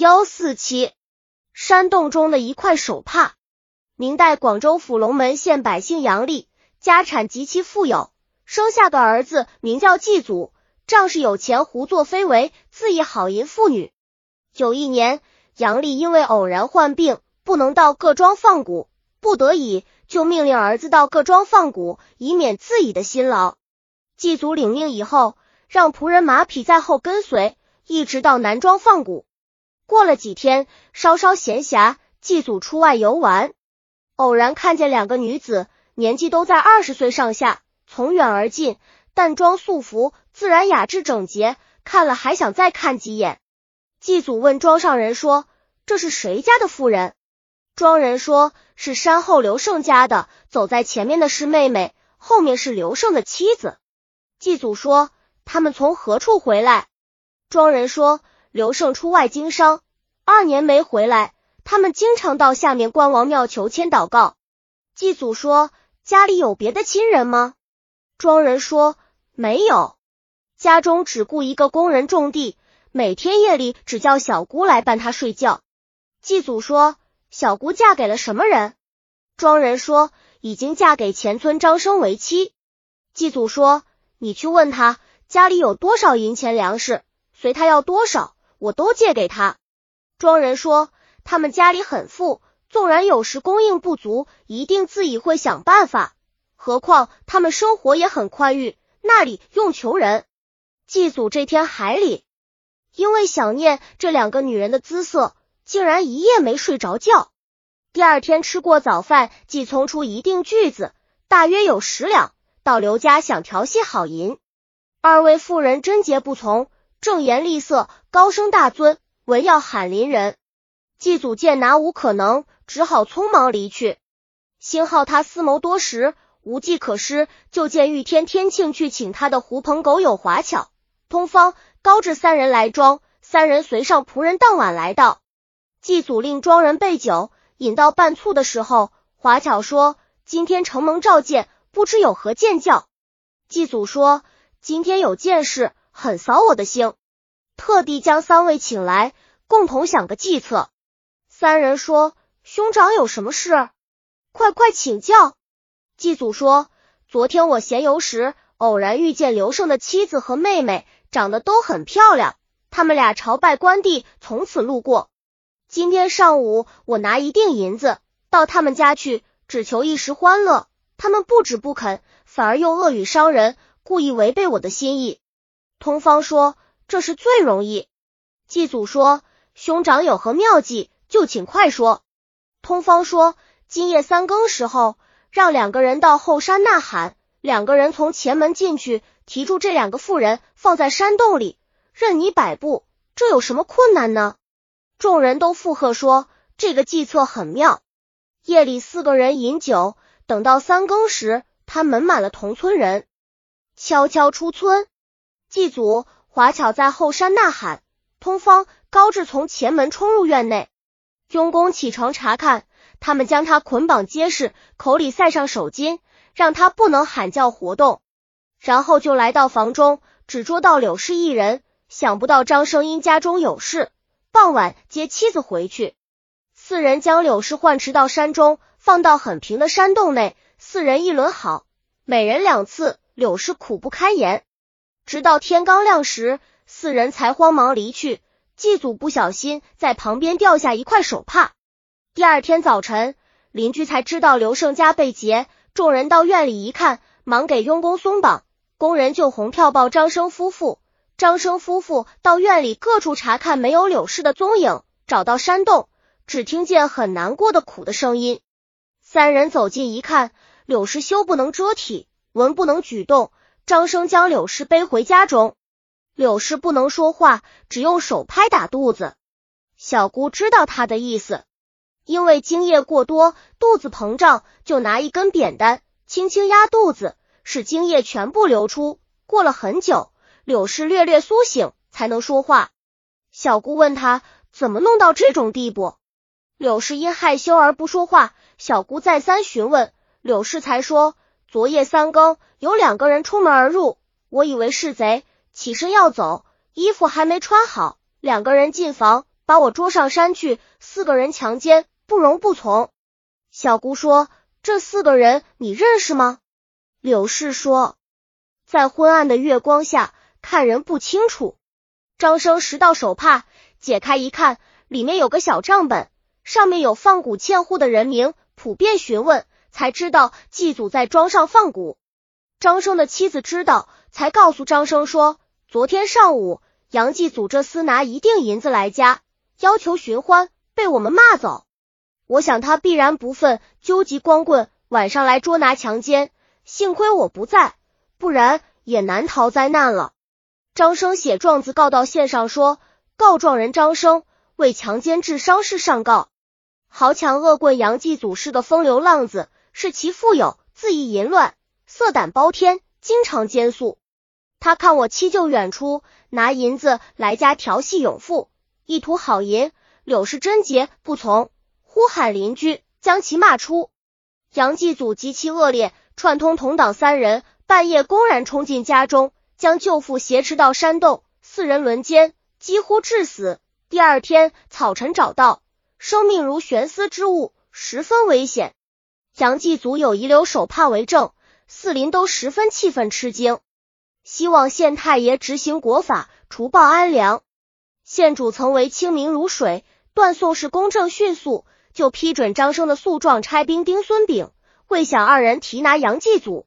幺四七，山洞中的一块手帕。明代广州府龙门县百姓杨丽，家产极其富有，生下个儿子名叫祭祖，仗势有钱，胡作非为，自意好淫妇女。有一年，杨丽因为偶然患病，不能到各庄放蛊，不得已就命令儿子到各庄放蛊，以免自己的辛劳。祭祖领命以后，让仆人马匹在后跟随，一直到南庄放蛊。过了几天，稍稍闲暇，祭祖出外游玩，偶然看见两个女子，年纪都在二十岁上下，从远而近，淡妆素服，自然雅致整洁，看了还想再看几眼。祭祖问庄上人说：“这是谁家的妇人？”庄人说：“是山后刘胜家的，走在前面的是妹妹，后面是刘胜的妻子。”祭祖说：“他们从何处回来？”庄人说。刘胜出外经商，二年没回来。他们经常到下面关王庙求签祷告。祭祖说：“家里有别的亲人吗？”庄人说：“没有，家中只雇一个工人种地，每天夜里只叫小姑来伴他睡觉。”祭祖说：“小姑嫁给了什么人？”庄人说：“已经嫁给前村张生为妻。”祭祖说：“你去问他家里有多少银钱粮食，随他要多少。”我都借给他。庄人说，他们家里很富，纵然有时供应不足，一定自己会想办法。何况他们生活也很宽裕，那里用求人？祭祖这天海里，因为想念这两个女人的姿色，竟然一夜没睡着觉。第二天吃过早饭，即从出一锭锯子，大约有十两，到刘家想调戏好银。二位妇人贞洁不从。正颜厉色，高声大尊，闻要喊邻人。祭祖见拿无可能，只好匆忙离去。幸好他思谋多时，无计可施，就见玉天天庆去请他的狐朋狗友华巧、通方、高志三人来庄。三人随上仆人，当晚来到。祭祖令庄人备酒，饮到半醋的时候，华巧说：“今天承蒙召见，不知有何见教？”祭祖说：“今天有件事。”很扫我的兴，特地将三位请来，共同想个计策。三人说：“兄长有什么事？快快请教。”祭祖说：“昨天我闲游时，偶然遇见刘胜的妻子和妹妹，长得都很漂亮。他们俩朝拜关帝，从此路过。今天上午，我拿一锭银子到他们家去，只求一时欢乐。他们不止不肯，反而用恶语伤人，故意违背我的心意。”通方说：“这是最容易。”祭祖说：“兄长有何妙计，就请快说。”通方说：“今夜三更时候，让两个人到后山呐喊，两个人从前门进去，提住这两个妇人，放在山洞里，任你摆布，这有什么困难呢？”众人都附和说：“这个计策很妙。”夜里四个人饮酒，等到三更时，他们满了同村人，悄悄出村。祭祖华巧在后山呐喊，通方高志从前门冲入院内，佣工启床查看，他们将他捆绑结实，口里塞上手巾，让他不能喊叫活动，然后就来到房中，只捉到柳氏一人。想不到张生因家中有事，傍晚接妻子回去，四人将柳氏唤持到山中，放到很平的山洞内，四人一轮好，每人两次，柳氏苦不堪言。直到天刚亮时，四人才慌忙离去。祭祖不小心在旁边掉下一块手帕。第二天早晨，邻居才知道刘胜家被劫。众人到院里一看，忙给佣工松绑。工人就红票报张生夫妇。张生夫妇到院里各处查看，没有柳氏的踪影。找到山洞，只听见很难过的苦的声音。三人走近一看，柳氏羞不能遮体，文不能举动。张生将柳氏背回家中，柳氏不能说话，只用手拍打肚子。小姑知道他的意思，因为精液过多，肚子膨胀，就拿一根扁担轻轻压肚子，使精液全部流出。过了很久，柳氏略略苏醒，才能说话。小姑问他怎么弄到这种地步，柳氏因害羞而不说话。小姑再三询问，柳氏才说。昨夜三更，有两个人出门而入，我以为是贼，起身要走，衣服还没穿好。两个人进房，把我捉上山去，四个人强奸，不容不从。小姑说：“这四个人你认识吗？”柳氏说：“在昏暗的月光下看人不清楚。”张生拾到手帕，解开一看，里面有个小账本，上面有放蛊欠户的人名，普遍询问，才知道祭祖在庄上放蛊。张生的妻子知道，才告诉张生说：“昨天上午，杨祭祖这厮拿一锭银子来家，要求寻欢，被我们骂走。”我想他必然不忿，纠集光棍，晚上来捉拿强奸。幸亏我不在，不然也难逃灾难了。张生写状子告到县上，说告状人张生为强奸致伤事上告。豪强恶棍杨继祖是个风流浪子，是其富有，恣意淫乱，色胆包天，经常奸宿。他看我妻舅远出，拿银子来家调戏永妇，意图好淫。柳氏贞洁不从。呼喊邻居，将其骂出。杨继祖极其恶劣，串通同党三人，半夜公然冲进家中，将舅父挟持到山洞，四人轮奸，几乎致死。第二天草尘找到，生命如悬丝之物，十分危险。杨继祖有遗留手帕为证，四邻都十分气愤吃惊，希望县太爷执行国法，除暴安良。县主曾为清明如水，断送是公正迅速。就批准张生的诉状，差兵丁孙炳、会想二人提拿杨继祖。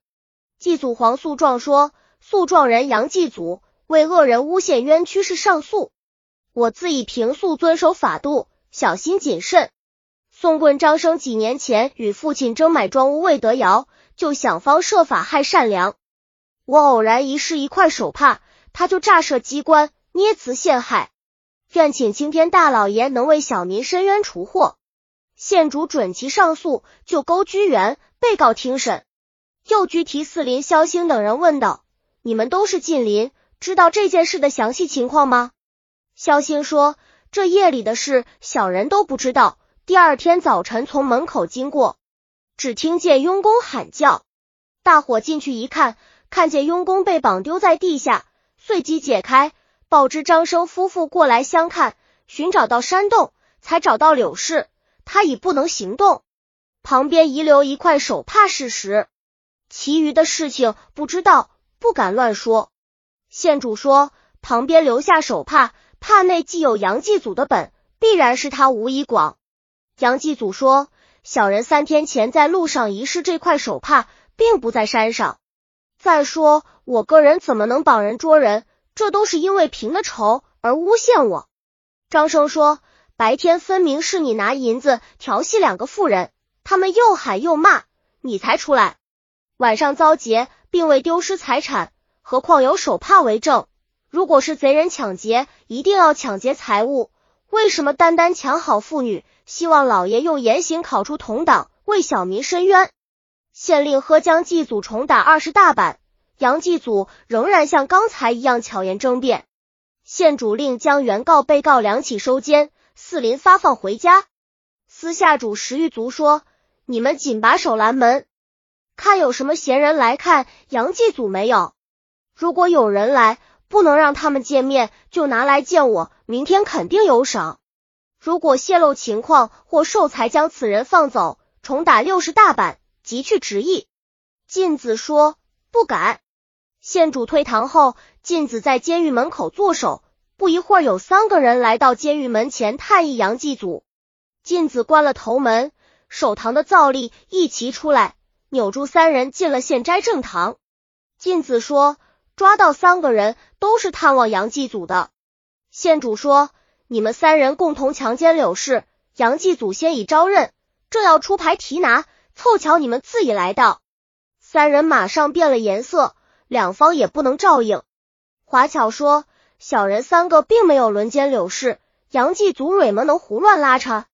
继祖黄诉状说，诉状人杨继祖为恶人诬陷冤屈，是上诉。我自以平素遵守法度，小心谨慎。宋棍张生几年前与父亲争买庄屋未得窑，就想方设法害善良。我偶然遗失一块手帕，他就诈设机关，捏词陷害。愿请青天大老爷能为小民伸冤除祸。县主准其上诉，就勾居原被告听审。又拘提四邻萧兴等人问道：“你们都是近邻，知道这件事的详细情况吗？”萧兴说：“这夜里的事，小人都不知道。第二天早晨从门口经过，只听见佣工喊叫，大伙进去一看，看见佣工被绑丢在地下，随即解开，报知张生夫妇过来相看，寻找到山洞，才找到柳氏。”他已不能行动，旁边遗留一块手帕事实，其余的事情不知道，不敢乱说。县主说，旁边留下手帕，帕内既有杨继祖的本，必然是他吴以广。杨继祖说，小人三天前在路上遗失这块手帕，并不在山上。再说，我个人怎么能绑人捉人？这都是因为平了仇而诬陷我。张生说。白天分明是你拿银子调戏两个妇人，他们又喊又骂，你才出来。晚上遭劫，并未丢失财产，何况有手帕为证？如果是贼人抢劫，一定要抢劫财物，为什么单单抢好妇女？希望老爷用严刑考出同党，为小民伸冤。县令喝将祭祖重打二十大板，杨祭祖仍然像刚才一样巧言争辩。县主令将原告、被告两起收监。四邻发放回家，私下主石玉族说：“你们紧把守拦门，看有什么闲人来看杨继祖没有。如果有人来，不能让他们见面，就拿来见我，明天肯定有赏。如果泄露情况或受财，将此人放走，重打六十大板，即去执意。”晋子说：“不敢。”县主退堂后，晋子在监狱门口坐守。不一会儿，有三个人来到监狱门前探议杨继祖。晋子关了头门，守堂的灶吏一齐出来，扭住三人进了县斋正堂。晋子说：“抓到三个人，都是探望杨继祖的。”县主说：“你们三人共同强奸柳氏，杨继祖先已招认，正要出牌提拿，凑巧你们自己来到。”三人马上变了颜色，两方也不能照应。华巧说。小人三个并没有轮奸柳氏，杨继祖蕊么能胡乱拉扯？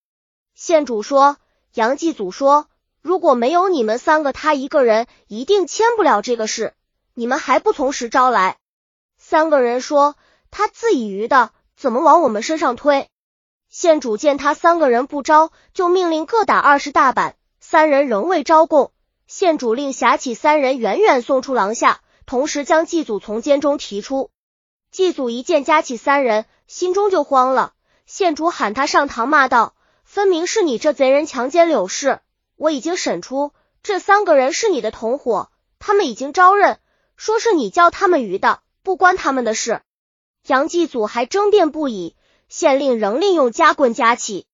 县主说，杨继祖说，如果没有你们三个，他一个人一定签不了这个事。你们还不从实招来？三个人说，他自以愚的，怎么往我们身上推？县主见他三个人不招，就命令各打二十大板。三人仍未招供，县主令辖起三人远远送出廊下，同时将祭祖从监中提出。祭祖一见家起三人，心中就慌了，县主喊他上堂骂道：“分明是你这贼人强奸柳氏，我已经审出这三个人是你的同伙，他们已经招认，说是你教他们鱼的，不关他们的事。”杨继祖还争辩不已，县令仍利用夹棍夹起。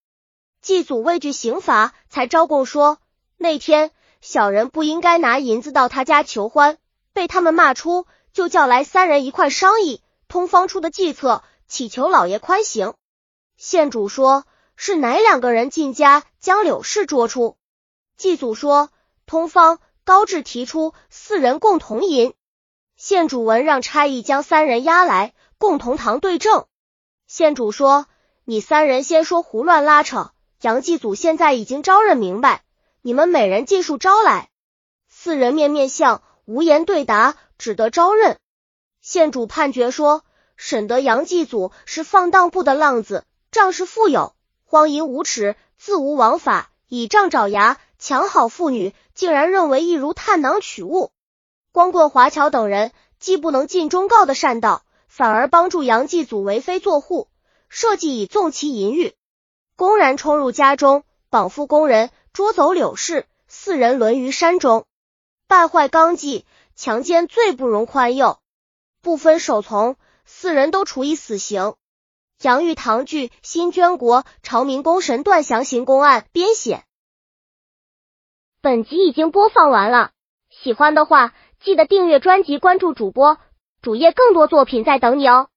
祭祖畏惧刑罚，才招供说那天小人不应该拿银子到他家求欢，被他们骂出，就叫来三人一块商议，通方出的计策，祈求老爷宽刑。县主说：“是哪两个人进家将柳氏捉出？”祭祖说：“通方、高志提出四人共同饮。”县主闻，让差役将三人押来，共同堂对证。县主说：“你三人先说胡乱拉扯，杨继祖现在已经招认明白，你们每人尽数招来。”四人面面相，无言对答，只得招认。县主判决说：“审得杨继祖是放荡不的浪子。”仗势富有，荒淫无耻，自无王法，以仗爪牙，强好妇女，竟然认为一如探囊取物。光棍华侨等人既不能尽忠告的善道，反而帮助杨继祖为非作护，设计以纵其淫欲，公然冲入家中，绑缚工人，捉走柳氏，四人沦于山中，败坏纲纪，强奸罪不容宽宥，不分首从，四人都处以死刑。杨玉堂据《新捐国朝明公神断降刑公案》编写。本集已经播放完了，喜欢的话记得订阅专辑，关注主播主页，更多作品在等你哦。